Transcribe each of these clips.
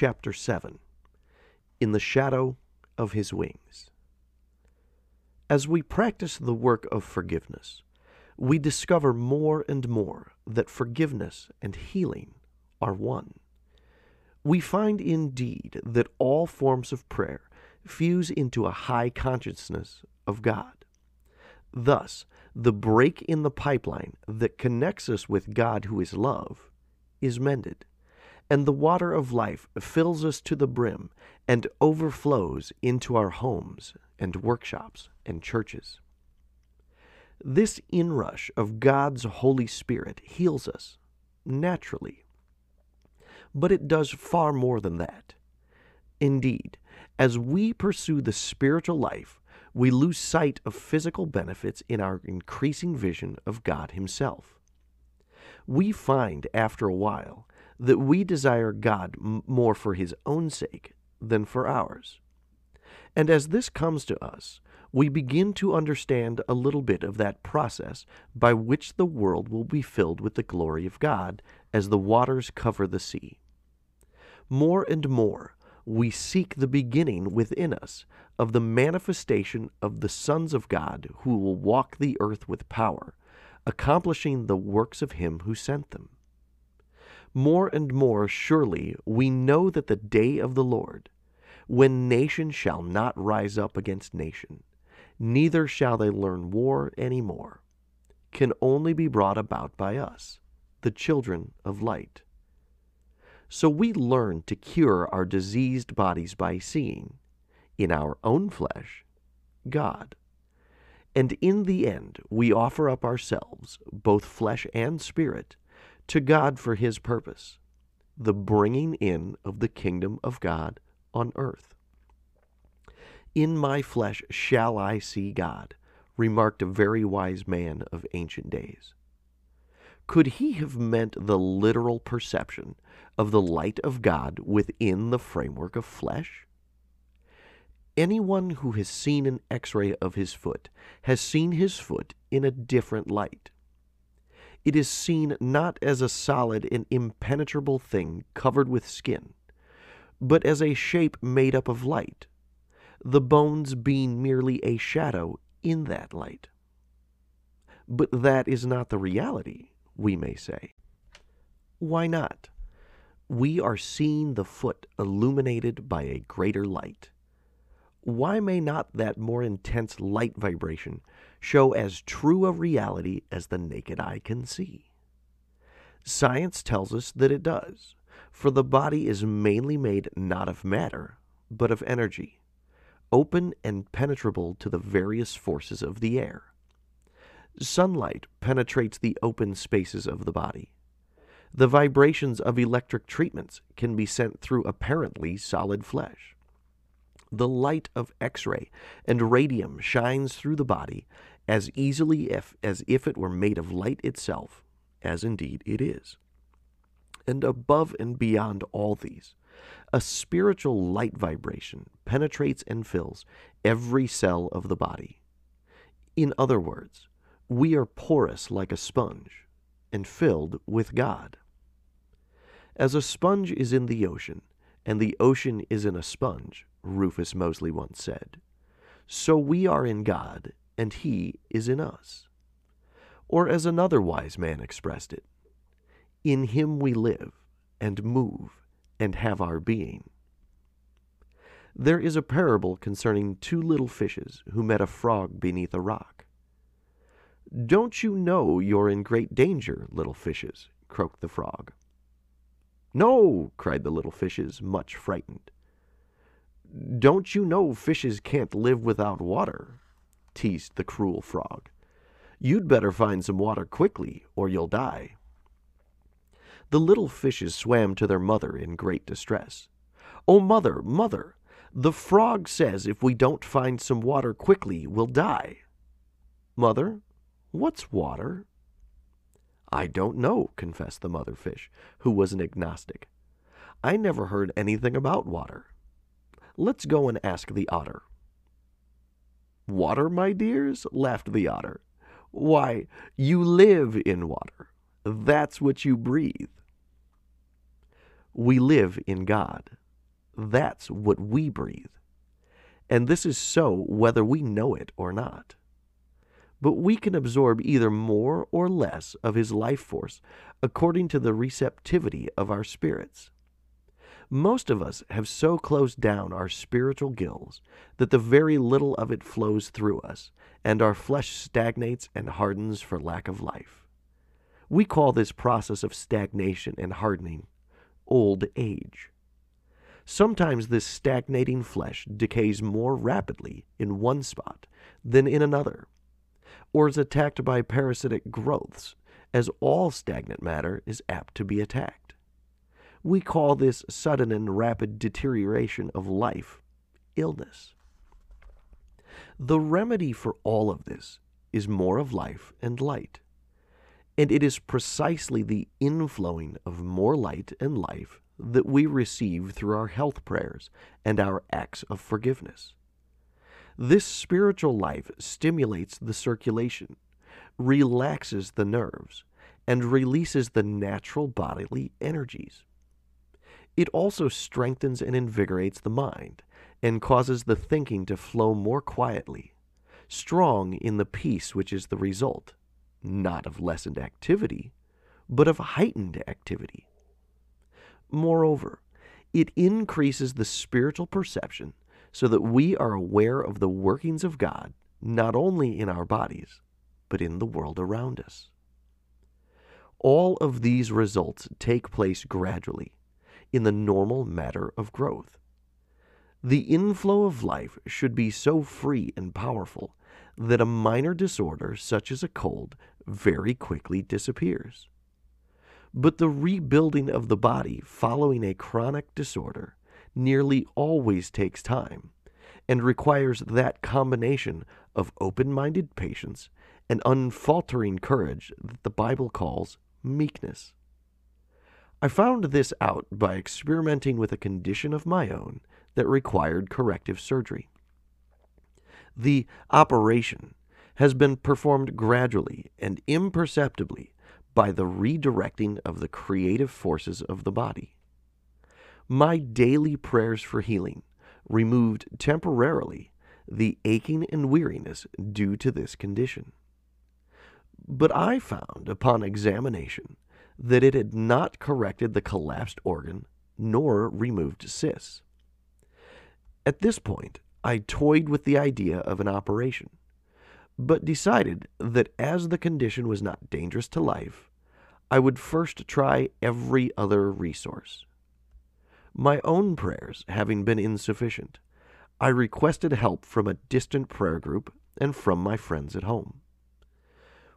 chapter 7 In the Shadow of His Wings. As we practice the work of forgiveness, we discover more and more that forgiveness and healing are one. We find indeed that all forms of prayer fuse into a high consciousness of God. Thus, the break in the pipeline that connects us with God, who is love, is mended, and the water of life fills us to the brim and overflows into our homes and workshops and churches. This inrush of God's Holy Spirit heals us naturally. But it does far more than that. Indeed, as we pursue the spiritual life, we lose sight of physical benefits in our increasing vision of God Himself. We find after a while that we desire God more for His own sake than for ours. And as this comes to us, we begin to understand a little bit of that process by which the world will be filled with the glory of God as the waters cover the sea. More and more, we seek the beginning within us of the manifestation of the sons of God who will walk the earth with power, accomplishing the works of him who sent them. More and more surely we know that the day of the Lord, when nation shall not rise up against nation, neither shall they learn war any more, can only be brought about by us, the children of light. So we learn to cure our diseased bodies by seeing, in our own flesh, God. And in the end, we offer up ourselves, both flesh and spirit, to God for His purpose, the bringing in of the kingdom of God on earth. In my flesh shall I see God, remarked a very wise man of ancient days. Could he have meant the literal perception of the light of God within the framework of flesh? Anyone who has seen an x ray of his foot has seen his foot in a different light. It is seen not as a solid and impenetrable thing covered with skin, but as a shape made up of light, the bones being merely a shadow in that light. But that is not the reality, we may say. Why not? We are seeing the foot illuminated by a greater light. Why may not that more intense light vibration show as true a reality as the naked eye can see? Science tells us that it does, for the body is mainly made not of matter, but of energy open and penetrable to the various forces of the air. Sunlight penetrates the open spaces of the body. The vibrations of electric treatments can be sent through apparently solid flesh. The light of X ray and radium shines through the body as easily if, as if it were made of light itself, as indeed it is. And above and beyond all these, a spiritual light vibration penetrates and fills every cell of the body. In other words, we are porous like a sponge and filled with God. As a sponge is in the ocean, and the ocean is in a sponge, Rufus Moseley once said, so we are in God, and He is in us. Or as another wise man expressed it, in Him we live and move and have our being. There is a parable concerning two little fishes who met a frog beneath a rock. Don't you know you're in great danger, little fishes? croaked the frog. No, cried the little fishes, much frightened. Don't you know fishes can't live without water? teased the cruel frog. You'd better find some water quickly, or you'll die. The little fishes swam to their mother in great distress. Oh, mother, mother, the frog says if we don't find some water quickly, we'll die. Mother, what's water? I don't know, confessed the mother fish, who was an agnostic. I never heard anything about water. Let's go and ask the otter. Water, my dears? laughed the otter. Why, you live in water. That's what you breathe. We live in God, that's what we breathe. And this is so whether we know it or not. But we can absorb either more or less of his life force according to the receptivity of our spirits. Most of us have so closed down our spiritual gills that the very little of it flows through us, and our flesh stagnates and hardens for lack of life. We call this process of stagnation and hardening old age. Sometimes this stagnating flesh decays more rapidly in one spot than in another, or is attacked by parasitic growths, as all stagnant matter is apt to be attacked. We call this sudden and rapid deterioration of life illness. The remedy for all of this is more of life and light. And it is precisely the inflowing of more light and life that we receive through our health prayers and our acts of forgiveness. This spiritual life stimulates the circulation, relaxes the nerves, and releases the natural bodily energies. It also strengthens and invigorates the mind and causes the thinking to flow more quietly, strong in the peace which is the result, not of lessened activity, but of heightened activity. Moreover, it increases the spiritual perception so that we are aware of the workings of God not only in our bodies, but in the world around us. All of these results take place gradually in the normal matter of growth. The inflow of life should be so free and powerful that a minor disorder, such as a cold, very quickly disappears. But the rebuilding of the body following a chronic disorder nearly always takes time and requires that combination of open minded patience and unfaltering courage that the Bible calls meekness. I found this out by experimenting with a condition of my own that required corrective surgery. The operation has been performed gradually and imperceptibly by the redirecting of the creative forces of the body. My daily prayers for healing removed temporarily the aching and weariness due to this condition. But I found upon examination that it had not corrected the collapsed organ nor removed cysts. At this point, I toyed with the idea of an operation, but decided that as the condition was not dangerous to life, I would first try every other resource. My own prayers having been insufficient, I requested help from a distant prayer group and from my friends at home.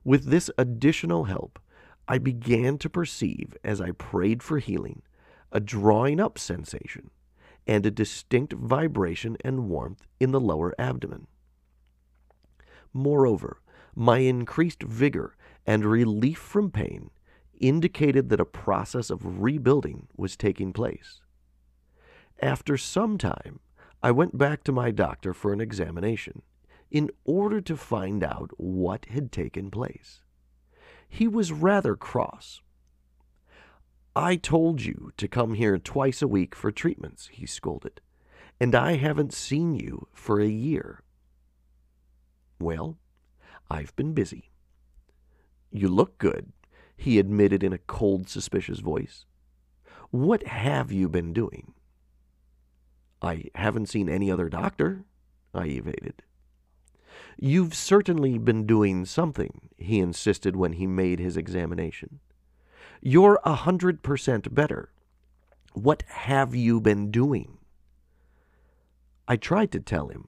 With this additional help, I began to perceive, as I prayed for healing, a drawing up sensation and a distinct vibration and warmth in the lower abdomen. Moreover, my increased vigor and relief from pain indicated that a process of rebuilding was taking place. After some time, I went back to my doctor for an examination in order to find out what had taken place. He was rather cross. I told you to come here twice a week for treatments, he scolded, and I haven't seen you for a year. Well, I've been busy. You look good, he admitted in a cold, suspicious voice. What have you been doing? I haven't seen any other doctor, I evaded. You've certainly been doing something, he insisted when he made his examination. You're a hundred percent better. What have you been doing? I tried to tell him,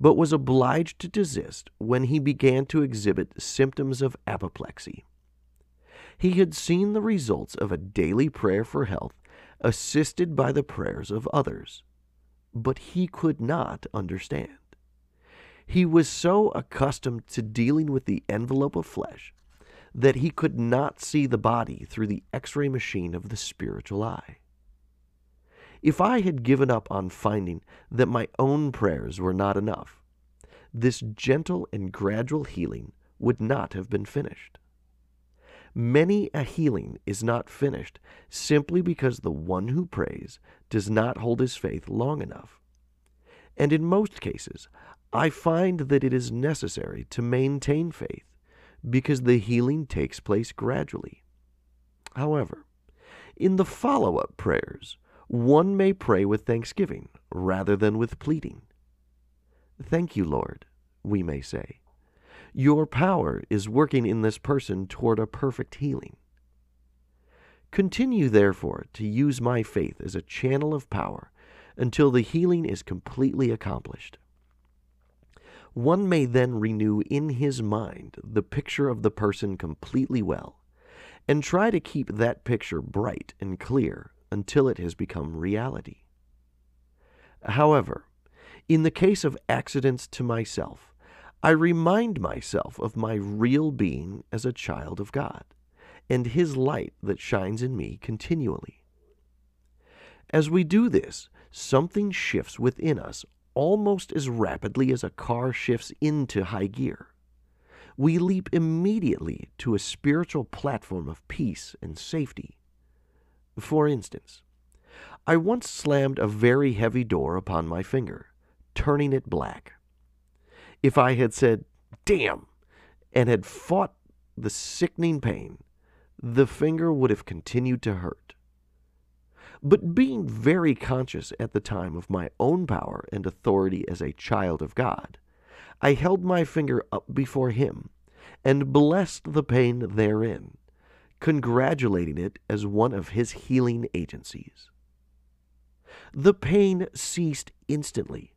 but was obliged to desist when he began to exhibit symptoms of apoplexy. He had seen the results of a daily prayer for health assisted by the prayers of others, but he could not understand. He was so accustomed to dealing with the envelope of flesh that he could not see the body through the x ray machine of the spiritual eye. If I had given up on finding that my own prayers were not enough, this gentle and gradual healing would not have been finished. Many a healing is not finished simply because the one who prays does not hold his faith long enough. And in most cases, I find that it is necessary to maintain faith because the healing takes place gradually. However, in the follow up prayers, one may pray with thanksgiving rather than with pleading. Thank you, Lord, we may say. Your power is working in this person toward a perfect healing. Continue, therefore, to use my faith as a channel of power until the healing is completely accomplished. One may then renew in his mind the picture of the person completely well, and try to keep that picture bright and clear until it has become reality. However, in the case of accidents to myself, I remind myself of my real being as a child of God and His light that shines in me continually. As we do this, something shifts within us almost as rapidly as a car shifts into high gear. We leap immediately to a spiritual platform of peace and safety. For instance, I once slammed a very heavy door upon my finger, turning it black if I had said, damn, and had fought the sickening pain, the finger would have continued to hurt. But being very conscious at the time of my own power and authority as a child of God, I held my finger up before Him and blessed the pain therein, congratulating it as one of His healing agencies. The pain ceased instantly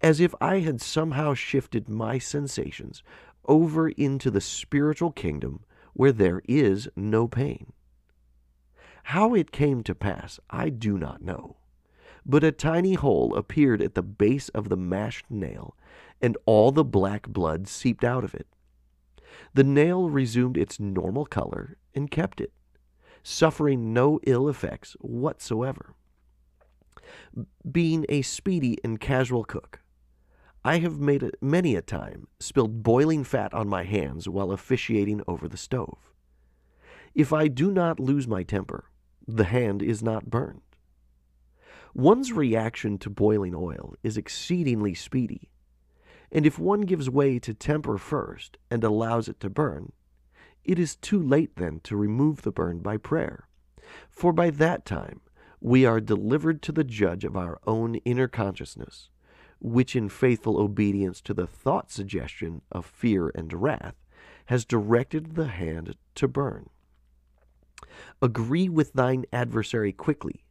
as if I had somehow shifted my sensations over into the spiritual kingdom where there is no pain. How it came to pass, I do not know. But a tiny hole appeared at the base of the mashed nail, and all the black blood seeped out of it. The nail resumed its normal color and kept it, suffering no ill effects whatsoever. Being a speedy and casual cook, I have made it many a time spilled boiling fat on my hands while officiating over the stove. If I do not lose my temper, the hand is not burned. One's reaction to boiling oil is exceedingly speedy, and if one gives way to temper first and allows it to burn, it is too late then to remove the burn by prayer, for by that time we are delivered to the judge of our own inner consciousness which in faithful obedience to the thought suggestion of fear and wrath has directed the hand to burn. Agree with thine adversary quickly,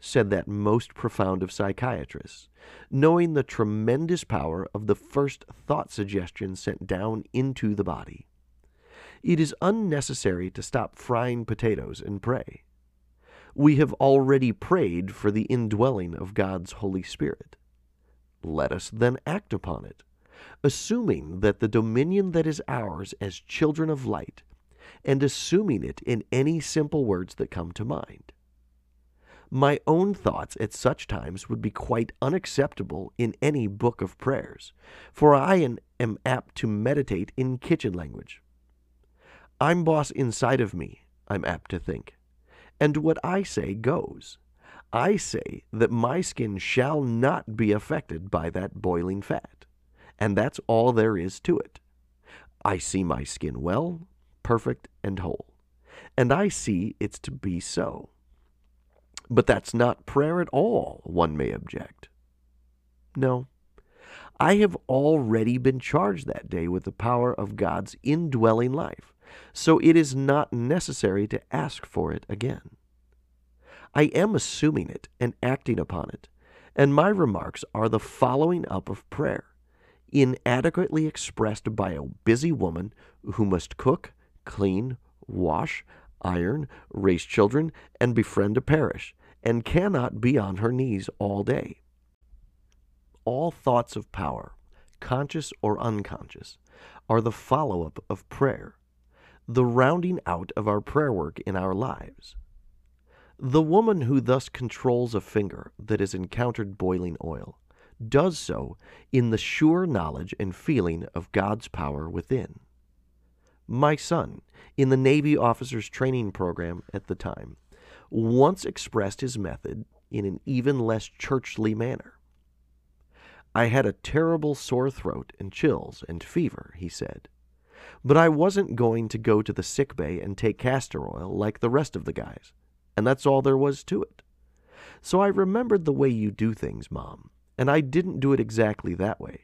said that most profound of psychiatrists, knowing the tremendous power of the first thought suggestion sent down into the body. It is unnecessary to stop frying potatoes and pray. We have already prayed for the indwelling of God's Holy Spirit. Let us then act upon it, assuming that the dominion that is ours as children of light, and assuming it in any simple words that come to mind. My own thoughts at such times would be quite unacceptable in any book of prayers, for I am apt to meditate in kitchen language. I'm boss inside of me, I'm apt to think, and what I say goes. I say that my skin shall not be affected by that boiling fat. And that's all there is to it. I see my skin well, perfect, and whole. And I see it's to be so. But that's not prayer at all, one may object. No. I have already been charged that day with the power of God's indwelling life, so it is not necessary to ask for it again. I am assuming it and acting upon it, and my remarks are the following up of prayer, inadequately expressed by a busy woman who must cook, clean, wash, iron, raise children, and befriend a parish, and cannot be on her knees all day. All thoughts of power, conscious or unconscious, are the follow up of prayer, the rounding out of our prayer work in our lives. The woman who thus controls a finger that has encountered boiling oil does so in the sure knowledge and feeling of God's power within. My son, in the Navy officers training program at the time, once expressed his method in an even less churchly manner. I had a terrible sore throat and chills and fever, he said. But I wasn't going to go to the sick bay and take castor oil like the rest of the guys, and that's all there was to it. So I remembered the way you do things, Mom, and I didn't do it exactly that way.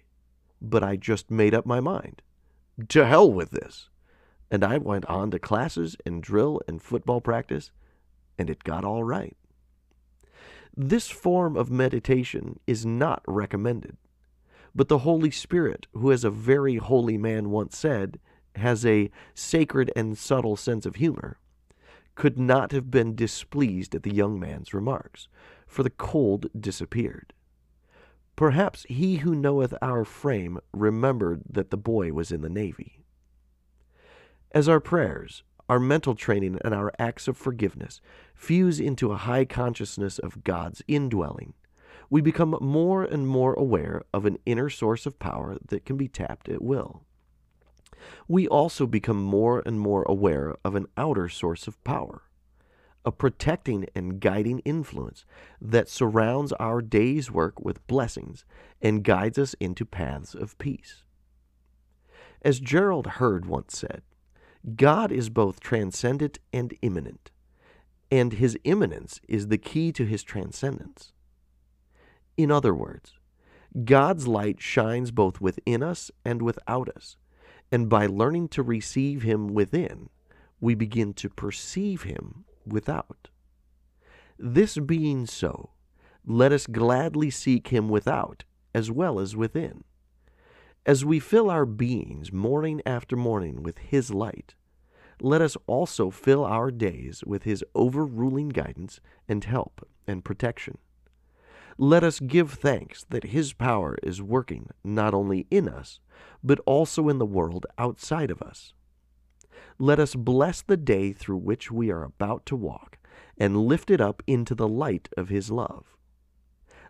But I just made up my mind. To hell with this! And I went on to classes and drill and football practice, and it got all right. This form of meditation is not recommended. But the Holy Spirit, who, as a very holy man once said, has a sacred and subtle sense of humor, could not have been displeased at the young man's remarks, for the cold disappeared. Perhaps he who knoweth our frame remembered that the boy was in the Navy. As our prayers, our mental training, and our acts of forgiveness fuse into a high consciousness of God's indwelling, we become more and more aware of an inner source of power that can be tapped at will. We also become more and more aware of an outer source of power, a protecting and guiding influence that surrounds our day's work with blessings and guides us into paths of peace. As Gerald Heard once said, God is both transcendent and immanent, and his immanence is the key to his transcendence. In other words, God's light shines both within us and without us, and by learning to receive him within, we begin to perceive him without. This being so, let us gladly seek him without as well as within. As we fill our beings morning after morning with His light, let us also fill our days with His overruling guidance and help and protection. Let us give thanks that His power is working not only in us, but also in the world outside of us. Let us bless the day through which we are about to walk and lift it up into the light of His love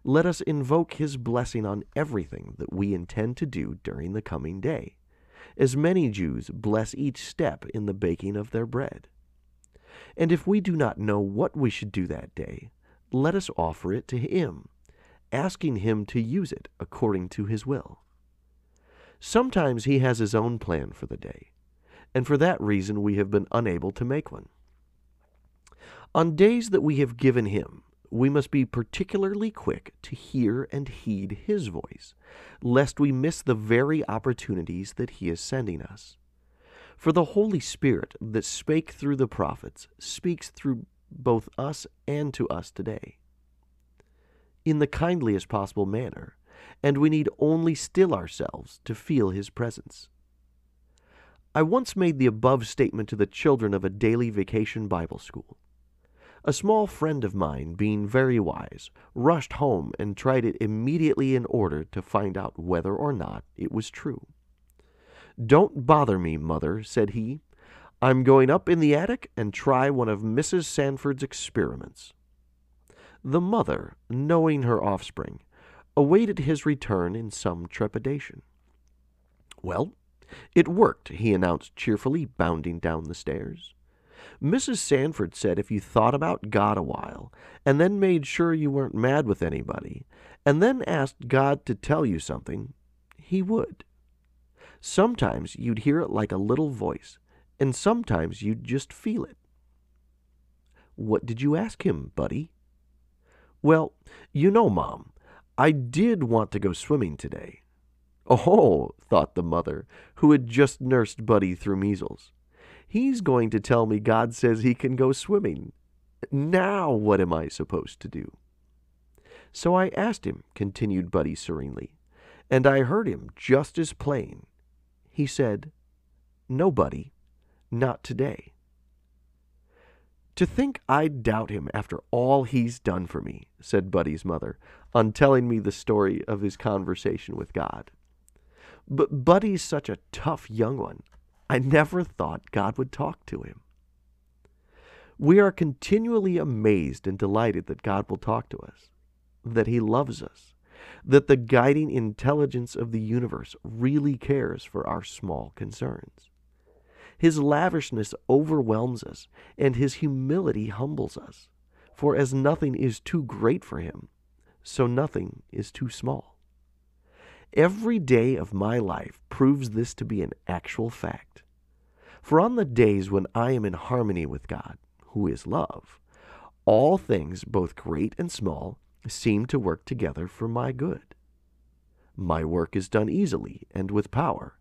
let us invoke his blessing on everything that we intend to do during the coming day, as many Jews bless each step in the baking of their bread. And if we do not know what we should do that day, let us offer it to him, asking him to use it according to his will. Sometimes he has his own plan for the day, and for that reason we have been unable to make one. On days that we have given him, we must be particularly quick to hear and heed His voice, lest we miss the very opportunities that He is sending us. For the Holy Spirit that spake through the prophets speaks through both us and to us today. In the kindliest possible manner, and we need only still ourselves to feel His presence. I once made the above statement to the children of a daily vacation Bible school. A small friend of mine, being very wise, rushed home and tried it immediately in order to find out whether or not it was true. Don't bother me, mother, said he. I'm going up in the attic and try one of Mrs. Sanford's experiments. The mother, knowing her offspring, awaited his return in some trepidation. Well, it worked, he announced cheerfully, bounding down the stairs. Mrs. Sanford said if you thought about God a while, and then made sure you weren't mad with anybody, and then asked God to tell you something, He would. Sometimes you'd hear it like a little voice, and sometimes you'd just feel it. What did you ask him, buddy? Well, you know, Mom, I did want to go swimming today. Oh, thought the mother, who had just nursed Buddy through measles. He's going to tell me God says he can go swimming. Now what am I supposed to do? So I asked him, continued Buddy serenely, and I heard him just as plain. He said, Nobody, not today. To think I'd doubt him after all he's done for me, said Buddy's mother, on telling me the story of his conversation with God. But Buddy's such a tough young one. I never thought God would talk to him. We are continually amazed and delighted that God will talk to us, that He loves us, that the guiding intelligence of the universe really cares for our small concerns. His lavishness overwhelms us, and his humility humbles us. For as nothing is too great for him, so nothing is too small. Every day of my life proves this to be an actual fact. For on the days when I am in harmony with God, who is love, all things, both great and small, seem to work together for my good. My work is done easily and with power,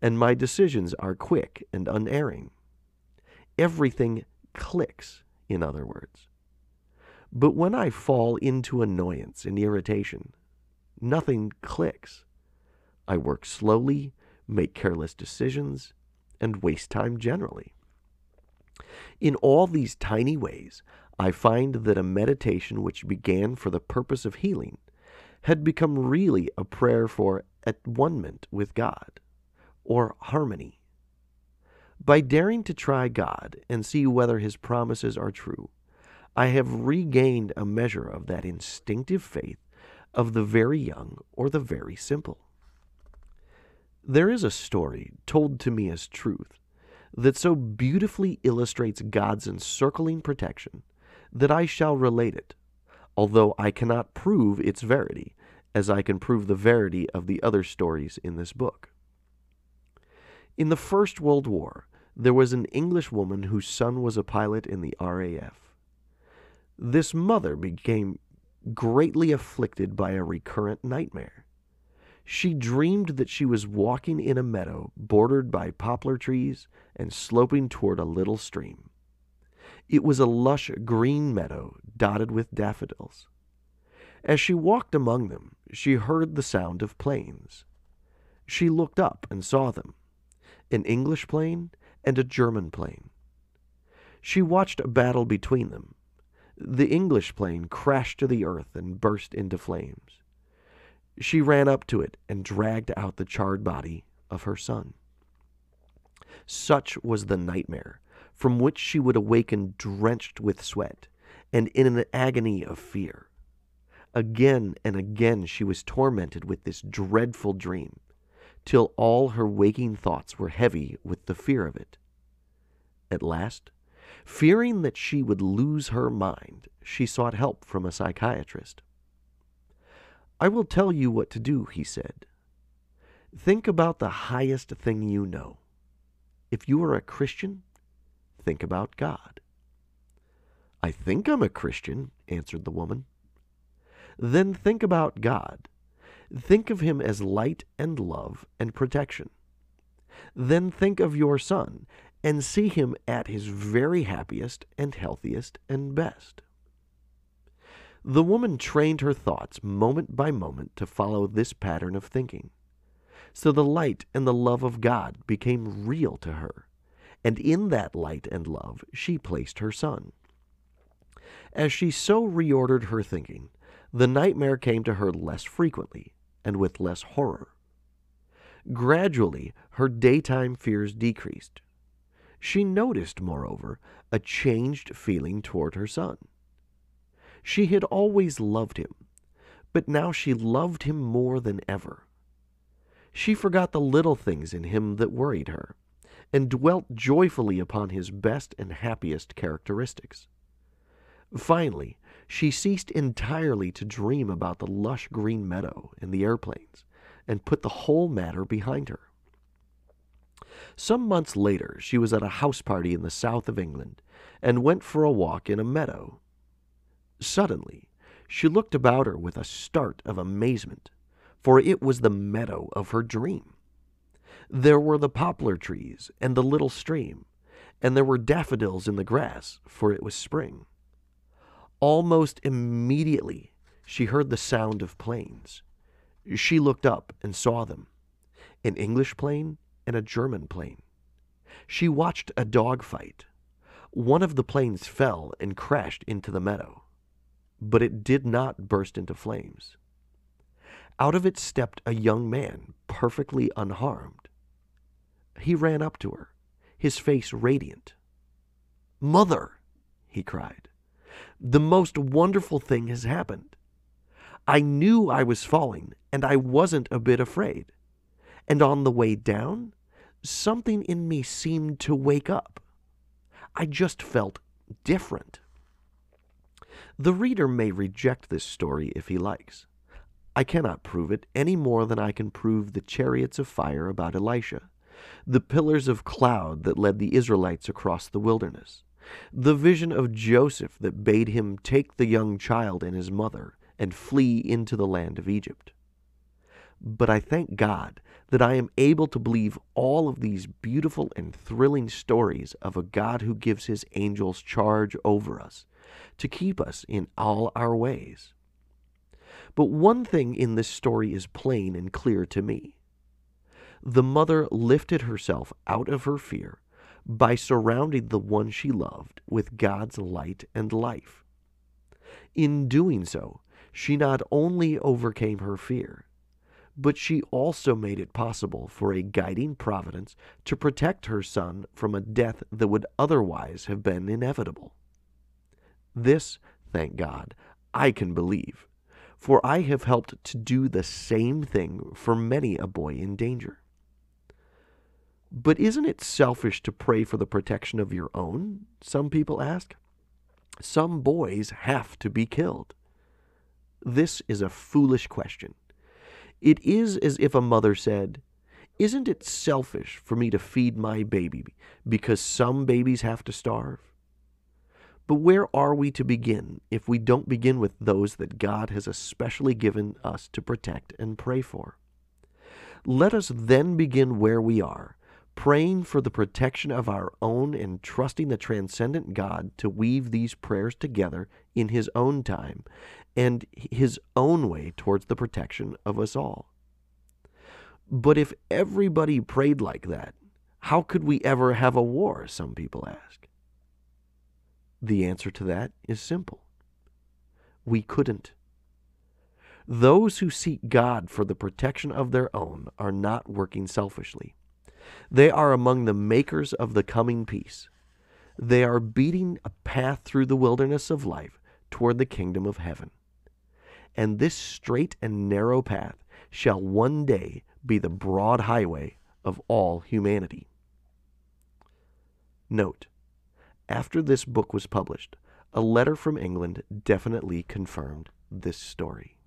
and my decisions are quick and unerring. Everything clicks, in other words. But when I fall into annoyance and irritation, nothing clicks. I work slowly, make careless decisions, and waste time generally. In all these tiny ways, I find that a meditation which began for the purpose of healing had become really a prayer for at one with God, or harmony. By daring to try God and see whether his promises are true, I have regained a measure of that instinctive faith of the very young or the very simple. There is a story told to me as truth that so beautifully illustrates God's encircling protection that I shall relate it, although I cannot prove its verity, as I can prove the verity of the other stories in this book. In the First World War, there was an English woman whose son was a pilot in the RAF. This mother became greatly afflicted by a recurrent nightmare. She dreamed that she was walking in a meadow bordered by poplar trees and sloping toward a little stream. It was a lush green meadow dotted with daffodils. As she walked among them, she heard the sound of planes. She looked up and saw them an English plane and a German plane. She watched a battle between them. The English plane crashed to the earth and burst into flames. She ran up to it and dragged out the charred body of her son. Such was the nightmare from which she would awaken drenched with sweat and in an agony of fear. Again and again she was tormented with this dreadful dream, till all her waking thoughts were heavy with the fear of it. At last, fearing that she would lose her mind, she sought help from a psychiatrist. I will tell you what to do, he said. Think about the highest thing you know. If you are a Christian, think about God. I think I'm a Christian, answered the woman. Then think about God. Think of him as light and love and protection. Then think of your son and see him at his very happiest and healthiest and best. The woman trained her thoughts moment by moment to follow this pattern of thinking. So the light and the love of God became real to her and in that light and love she placed her son. As she so reordered her thinking, the nightmare came to her less frequently and with less horror. Gradually, her daytime fears decreased. She noticed, moreover, a changed feeling toward her son. She had always loved him, but now she loved him more than ever. She forgot the little things in him that worried her and dwelt joyfully upon his best and happiest characteristics. Finally, she ceased entirely to dream about the lush green meadow and the airplanes, and put the whole matter behind her. Some months later, she was at a house party in the south of England, and went for a walk in a meadow. Suddenly, she looked about her with a start of amazement, for it was the meadow of her dream. There were the poplar trees and the little stream, and there were daffodils in the grass, for it was spring. Almost immediately she heard the sound of planes. She looked up and saw them an English plane and a German plane. She watched a dog fight. One of the planes fell and crashed into the meadow, but it did not burst into flames. Out of it stepped a young man, perfectly unharmed. He ran up to her, his face radiant. Mother, he cried, the most wonderful thing has happened. I knew I was falling, and I wasn't a bit afraid. And on the way down, something in me seemed to wake up. I just felt different. The reader may reject this story if he likes. I cannot prove it any more than I can prove the chariots of fire about Elisha, the pillars of cloud that led the Israelites across the wilderness, the vision of Joseph that bade him take the young child and his mother and flee into the land of Egypt. But I thank God that I am able to believe all of these beautiful and thrilling stories of a God who gives his angels charge over us to keep us in all our ways. But one thing in this story is plain and clear to me. The mother lifted herself out of her fear by surrounding the one she loved with God's light and life. In doing so, she not only overcame her fear, but she also made it possible for a guiding providence to protect her son from a death that would otherwise have been inevitable. This, thank God, I can believe, for I have helped to do the same thing for many a boy in danger. But isn't it selfish to pray for the protection of your own? Some people ask. Some boys have to be killed. This is a foolish question. It is as if a mother said, Isn't it selfish for me to feed my baby because some babies have to starve? But where are we to begin if we don't begin with those that God has especially given us to protect and pray for? Let us then begin where we are, praying for the protection of our own and trusting the transcendent God to weave these prayers together in His own time and his own way towards the protection of us all. But if everybody prayed like that, how could we ever have a war? Some people ask. The answer to that is simple we couldn't. Those who seek God for the protection of their own are not working selfishly. They are among the makers of the coming peace. They are beating a path through the wilderness of life toward the kingdom of heaven and this straight and narrow path shall one day be the broad highway of all humanity. Note, after this book was published, a letter from England definitely confirmed this story.